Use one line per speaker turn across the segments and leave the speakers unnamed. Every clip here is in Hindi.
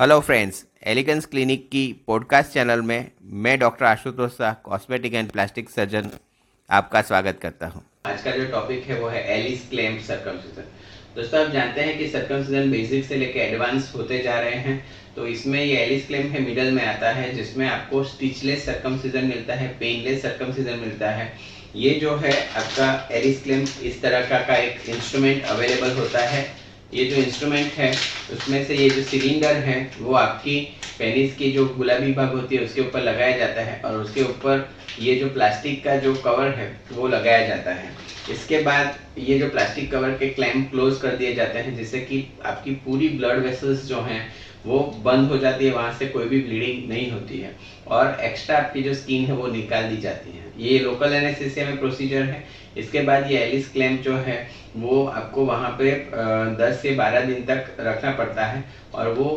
हेलो फ्रेंड्स एलिगेंस क्लिनिक की पॉडकास्ट चैनल में मैं doctor Ashutosh Shah cosmetic and plastic surgeon आपका स्वागत करता हूँ।
आज का जो टॉपिक है वो है एलिस क्लेम सर्कमसिजन दोस्तों आप जानते हैं कि सर्कमसिजन बेसिक से लेकर एडवांस होते जा रहे हैं तो इसमें ये एलिस क्लेम है मिडल में आता है जिसमें आपको स्टिचलेस सर्कमसिजन मिलता है पेनलेस सर्कमसिजन मिलता है। ये जो है आपका एलिस क्लेम इस तरह का, का एक इंस्ट्रूमेंट अवेलेबल होता है। ये जो इंस्ट्रूमेंट है, उसमें से ये जो सिलेंडर है, वो आपकी पेनिस की जो गुलाबी भाग होती है, उसके ऊपर लगाया जाता है और उसके ऊपर ये जो प्लास्टिक का जो कवर है, वो लगाया जाता है। इसके बाद ये जो प्लास्टिक कवर के क्लैम्प क्लोज कर दिए जाते हैं, जिससे कि आपकी पूरी ब्लड वेसल्स जो हैं, वो बंद हो जाती है, वहाँ से कोई भी ब्लीडिंग नहीं होती है। और एक्स्ट्रा आपकी जो स्किन है, वो निकाल दी जाती है। ये लोकल एनेस्थीसिया में प्रोसीजर है। इसके बाद ये एलिस क्लैम्प जो है, वो आपको वहाँ पे दस से बारह दिन तक रखना पड़ता है। और वो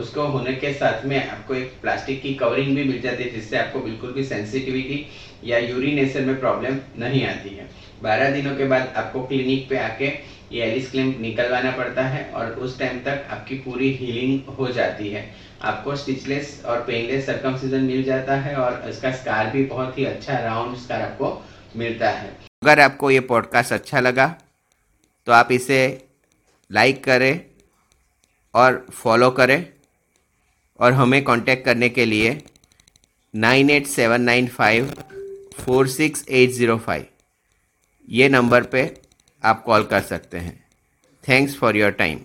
उसको होने के साथ में आपको एक प्लास्टिक की कवरिंग भी मिल जाती है, जिससे आपको बिल्कुल भी सेंसिटिविटी या यूरिनेशन में प्रॉब्लम नहीं आती है। बारह दिनों के बाद आपको क्लिनिक पे आके ये एलिस क्लिप निकलवाना पड़ता है और उस टाइम तक आपकी पूरी हीलिंग हो जाती है। आपको स्टिचलेस और पेनलेस सर्कमसीजन मिल जाता है और इसका स्कार भी बहुत ही अच्छा राउंड स्कार आपको मिलता है।
अगर आपको ये पॉडकास्ट अच्छा लगा तो आप इसे लाइक करें और फॉलो करें और हमें कांटेक्ट करने के लिए nine eight seven nine five four six eight zero five. ये नंबर पे आप कॉल कर सकते हैं। Thanks for your time